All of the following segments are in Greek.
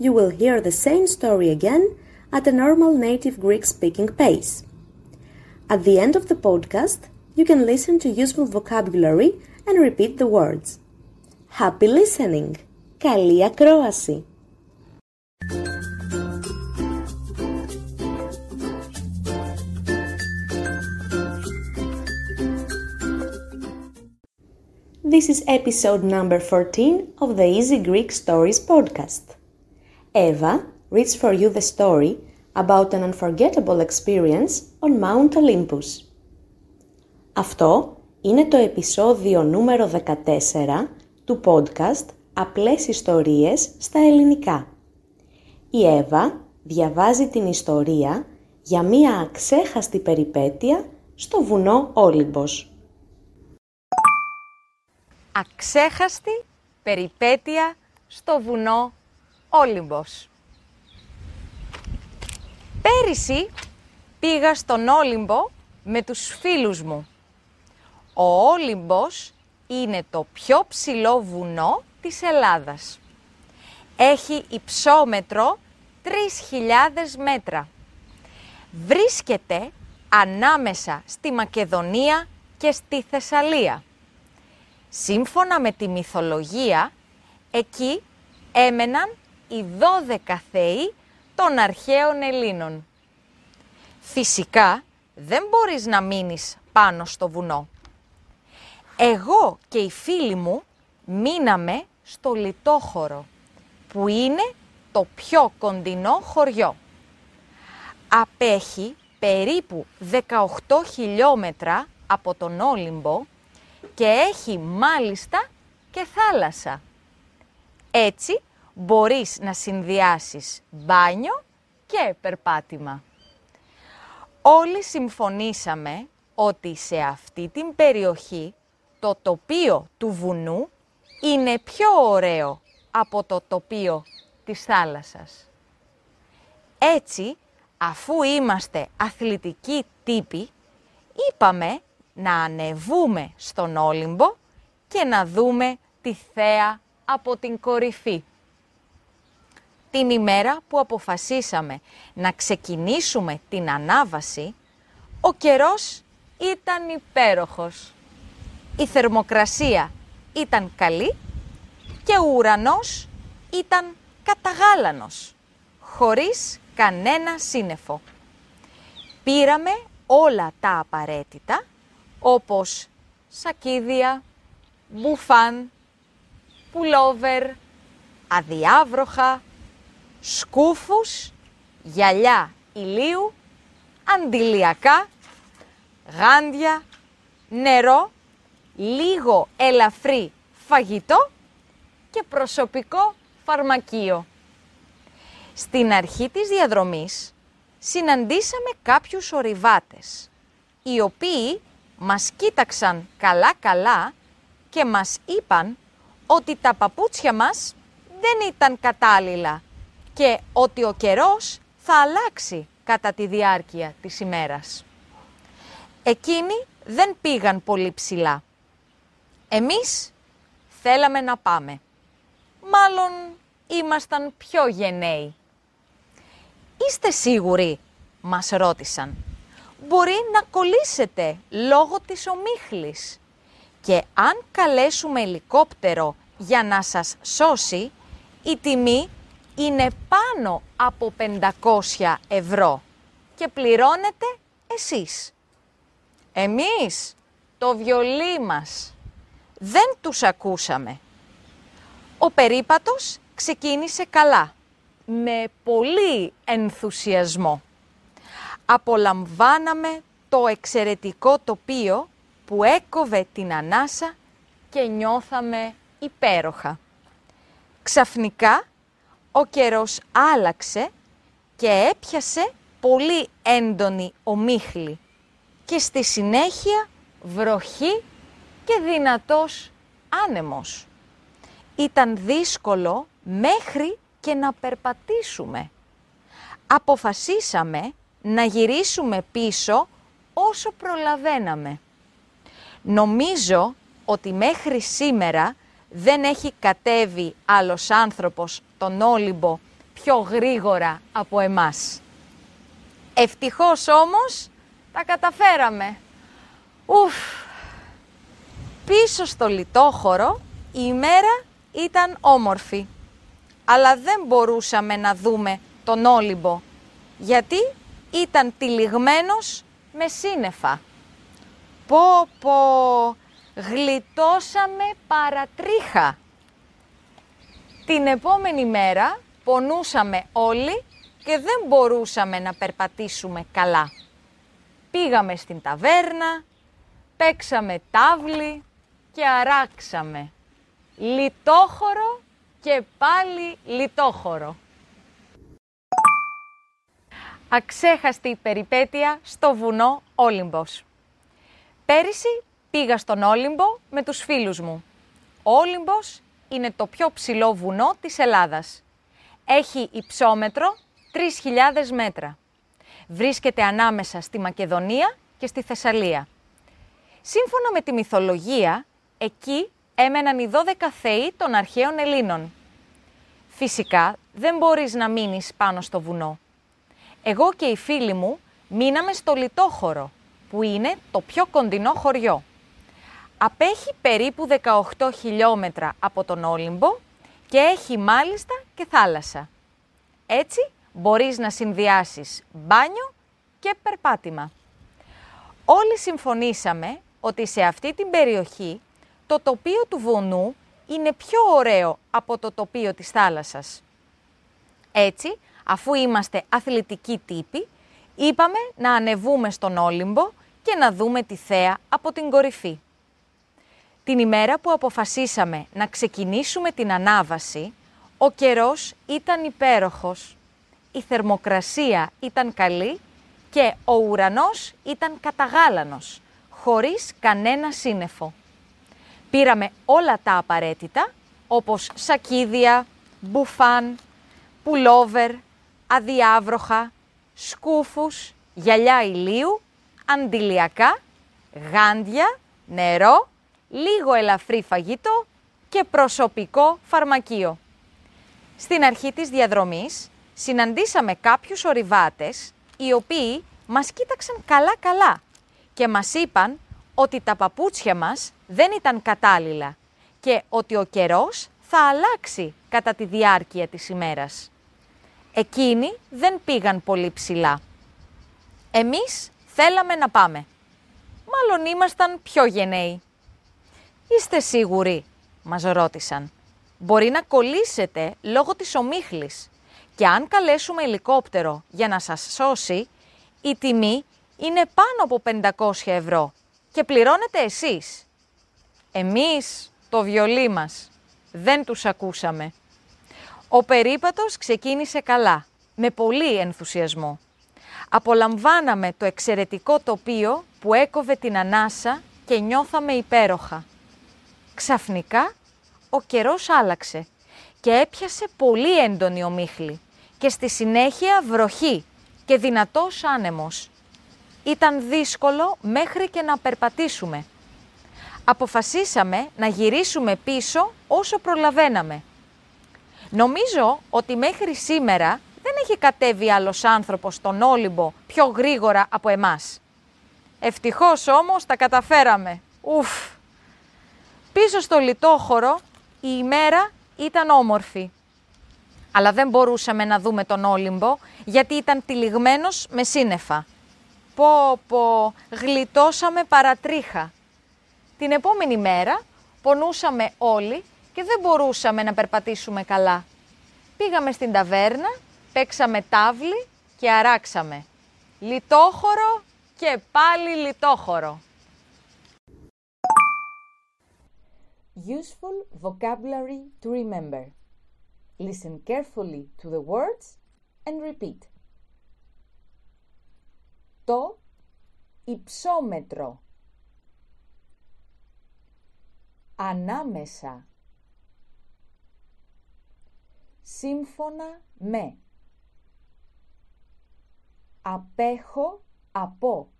you will hear the same story again at a normal native Greek speaking pace. At the end of the podcast, you can listen to useful vocabulary and repeat the words. Happy listening! Καλή ακρόαση! This is episode number 14 of the Easy Greek Stories podcast. Eva reads for you the story about an unforgettable experience on Mount Olympus. Αυτό είναι το επεισόδιο νούμερο 14 του podcast Απλές ιστορίες στα ελληνικά. Η Εύα διαβάζει την ιστορία για μία αξέχαστη περιπέτεια στο βουνό Όλυμπος. Αξέχαστη περιπέτεια στο βουνό Όλυμπος. Πέρυσι πήγα στον Όλυμπο με τους φίλους μου. Ο Όλυμπος είναι το πιο ψηλό βουνό της Ελλάδας. Έχει υψόμετρο 3.000 μέτρα. Βρίσκεται ανάμεσα στη Μακεδονία και στη Θεσσαλία. Σύμφωνα με τη μυθολογία, εκεί έμεναν οι 12 θεοί των αρχαίων Ελλήνων. Φυσικά δεν μπορείς να μείνεις πάνω στο βουνό. Εγώ και οι φίλοι μου μείναμε στο Λιτόχωρο, που είναι το πιο κοντινό χωριό. Απέχει περίπου 18 χιλιόμετρα από τον Όλυμπο και έχει μάλιστα και θάλασσα. Έτσι μπορείς να συνδυάσεις μπάνιο και περπάτημα. Όλοι συμφωνήσαμε ότι σε αυτή την περιοχή το τοπίο του βουνού είναι πιο ωραίο από το τοπίο της θάλασσας. Έτσι, αφού είμαστε αθλητικοί τύποι, είπαμε να ανεβούμε στον Όλυμπο και να δούμε τη θέα από την κορυφή. Την ημέρα που αποφασίσαμε να ξεκινήσουμε την ανάβαση, ο καιρός ήταν υπέροχος. Η θερμοκρασία ήταν καλή και ο ουρανός ήταν καταγάλανος, χωρίς κανένα σύννεφο. Πήραμε όλα τα απαραίτητα, όπως σακίδια, μπουφάν, πουλόβερ, αδιάβροχα, σκούφους, γυαλιά ηλίου, αντιλιακά, γάντια, νερό, λίγο ελαφρύ φαγητό και προσωπικό φαρμακείο. Στην αρχή της διαδρομής συναντήσαμε κάποιους ορειβάτες, οι οποίοι μας κοίταξαν καλά-καλά και μας είπαν ότι τα παπούτσια μας δεν ήταν κατάλληλα και ότι ο καιρός θα αλλάξει κατά τη διάρκεια της ημέρας. Εκείνοι δεν πήγαν πολύ ψηλά. Εμείς θέλαμε να πάμε. Μάλλον ήμασταν πιο γενναίοι. «Είστε σίγουροι» μας ρώτησαν. «Μπορεί να κολλήσετε λόγω της ομίχλης και αν καλέσουμε ελικόπτερο για να σας σώσει, η τιμή είναι πάνω από 500 ευρώ και πληρώνετε εσείς. Εμείς το βιολί μας δεν τους ακούσαμε. Ο περίπατος ξεκίνησε καλά, με πολύ ενθουσιασμό. Απολαμβάναμε το εξαιρετικό τοπίο που έκοβε την ανάσα και νιώθαμε υπέροχα. Ξαφνικά ο καιρός άλλαξε και έπιασε πολύ έντονη ομίχλη και στη συνέχεια βροχή και δυνατός άνεμος. Ήταν δύσκολο μέχρι και να περπατήσουμε. Αποφασίσαμε να γυρίσουμε πίσω όσο προλαβαίναμε. Νομίζω ότι μέχρι σήμερα δεν έχει κατέβει άλλος άνθρωπος τον Όλυμπο πιο γρήγορα από εμάς. Ευτυχώς όμως τα καταφέραμε. Ουφ! Πίσω στο λιτόχωρο η ημέρα ήταν όμορφη. Αλλά δεν μπορούσαμε να δούμε τον Όλυμπο, γιατί ήταν τυλιγμένος με σύννεφα. Πω πω, γλιτώσαμε παρατρίχα. Την επόμενη μέρα πονούσαμε όλοι και δεν μπορούσαμε να περπατήσουμε καλά. Πήγαμε στην ταβέρνα, παίξαμε τάβλη και αράξαμε. Λιτόχωρο και πάλι λιτόχωρο. Αξέχαστη περιπέτεια στο βουνό Όλυμπος. Πέρυσι πήγα στον Όλυμπο με τους φίλους μου. Ο Όλυμπος είναι το πιο ψηλό βουνό της Ελλάδας. Έχει υψόμετρο 3.000 μέτρα. Βρίσκεται ανάμεσα στη Μακεδονία και στη Θεσσαλία. Σύμφωνα με τη μυθολογία, εκεί έμεναν οι 12 θεοί των αρχαίων Ελλήνων. Φυσικά δεν μπορείς να μείνεις πάνω στο βουνό. Εγώ και οι φίλοι μου μείναμε στο Λιτόχωρο, που είναι το πιο κοντινό χωριό. Απέχει περίπου 18 χιλιόμετρα από τον Όλυμπο και έχει μάλιστα και θάλασσα. Έτσι μπορείς να συνδυάσεις μπάνιο και περπάτημα. Όλοι συμφωνήσαμε ότι σε αυτή την περιοχή το τοπίο του βουνού είναι πιο ωραίο από το τοπίο της θάλασσας. Έτσι, αφού είμαστε αθλητικοί τύποι, είπαμε να ανεβούμε στον Όλυμπο και να δούμε τη θέα από την κορυφή. Την ημέρα που αποφασίσαμε να ξεκινήσουμε την ανάβαση, ο καιρός ήταν υπέροχος. Η θερμοκρασία ήταν καλή και ο ουρανός ήταν καταγάλανος, χωρίς κανένα σύννεφο. Πήραμε όλα τα απαραίτητα, όπως σακίδια, μπουφάν, πουλόβερ, αδιάβροχα, σκούφους, γυαλιά ηλίου, αντιλιακά, γάντια, νερό, λίγο ελαφρύ φαγητό και προσωπικό φαρμακείο. Στην αρχή της διαδρομής συναντήσαμε κάποιους ορειβάτες οι οποίοι μας κοίταξαν καλά-καλά και μας είπαν ότι τα παπούτσια μας δεν ήταν κατάλληλα και ότι ο καιρός θα αλλάξει κατά τη διάρκεια της ημέρας. Εκείνοι δεν πήγαν πολύ ψηλά. Εμείς θέλαμε να πάμε. Μάλλον ήμασταν πιο γενναίοι. «Είστε σίγουροι» μας ρώτησαν. «Μπορεί να κολλήσετε λόγω της ομίχλης και αν καλέσουμε ελικόπτερο για να σας σώσει, η τιμή είναι πάνω από 500 ευρώ και πληρώνετε εσείς. Εμείς το βιολί μας δεν τους ακούσαμε. Ο περίπατος ξεκίνησε καλά, με πολύ ενθουσιασμό. Απολαμβάναμε το εξαιρετικό τοπίο που έκοβε την ανάσα και νιώθαμε υπέροχα. Ξαφνικά ο καιρός άλλαξε και έπιασε πολύ έντονη ομίχλη και στη συνέχεια βροχή και δυνατός άνεμος. Ήταν δύσκολο μέχρι και να περπατήσουμε. Αποφασίσαμε να γυρίσουμε πίσω όσο προλαβαίναμε. Νομίζω ότι μέχρι σήμερα δεν έχει κατέβει άλλος άνθρωπος στον Όλυμπο πιο γρήγορα από εμάς. Ευτυχώς όμως τα καταφέραμε. Ουφ! Πίσω στο λιτόχωρο η ημέρα ήταν όμορφη. Αλλά δεν μπορούσαμε να δούμε τον Όλυμπο γιατί ήταν τυλιγμένος με σύννεφα. Πω πω, γλιτώσαμε παρατρίχα. Την επόμενη μέρα πονούσαμε όλοι και δεν μπορούσαμε να περπατήσουμε καλά. Πήγαμε στην ταβέρνα, παίξαμε τάβλη και αράξαμε. Λιτόχωρο και πάλι λιτόχωρο. Useful vocabulary to remember. Listen carefully to the words and repeat. Το υψόμετρο. Ανάμεσα. Σύμφωνα με. Απέχω από.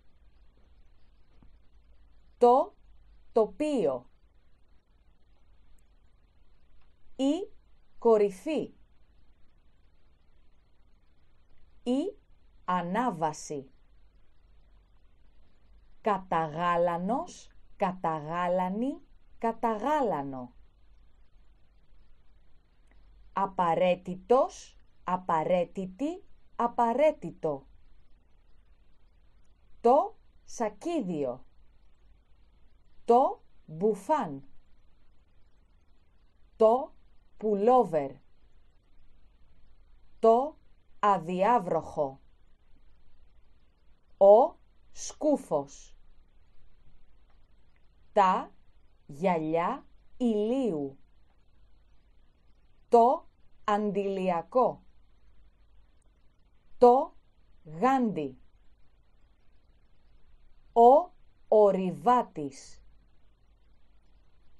Το τοπίο. Η κορυφή. Η ανάβαση. Καταγάλανος, καταγάλανη, καταγάλανο. Απαραίτητος, απαραίτητη, απαραίτητο. Το σακίδιο. Το μπουφάν. Το πουλόβερ. Το αδιάβροχο. Ο σκούφος. Τα γυαλιά ηλίου. Το αντιλιακό. Το γάντι. Ο ορειβάτης.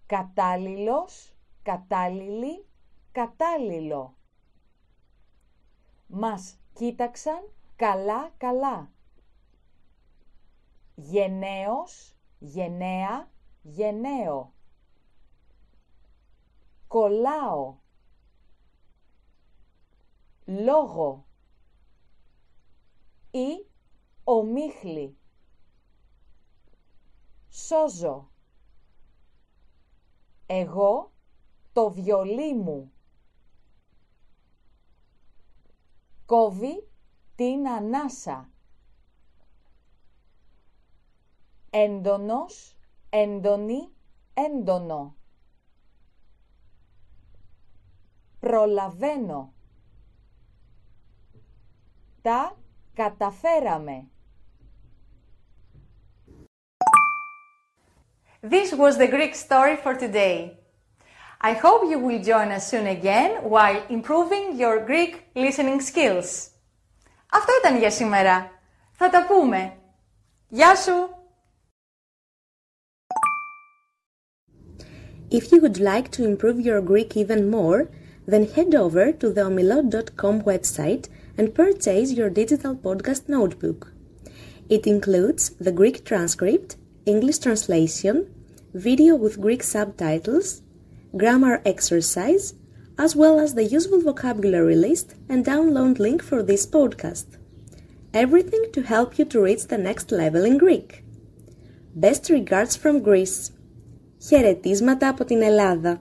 Κατάλληλος, κατάλληλη, κατάλληλο. Μας κοίταξαν καλά-καλά. Γενναίος, γενναία, γενναίο. Κολλάω. Λόγο. Ή ομίχλη. Σώζω. Εγώ το βιολί μου. Κόβει την ανάσα. Έντονος, έντονη, έντονο. Προλαβαίνω. Τα καταφέραμε. This was the Greek story for today. I hope you will join us soon again while improving your Greek listening skills. Αυτό ήταν για σήμερα. Θα τα πούμε. Γεια σου! If you would like to improve your Greek even more, then head over to the omilo.com website and purchase your digital podcast notebook. It includes the Greek transcript, English translation, video with Greek subtitles, grammar exercise, as well as the useful vocabulary list and download link for this podcast. Everything to help you to reach the next level in Greek. Best regards from Greece. Χαιρετίσματα από την Ελλάδα.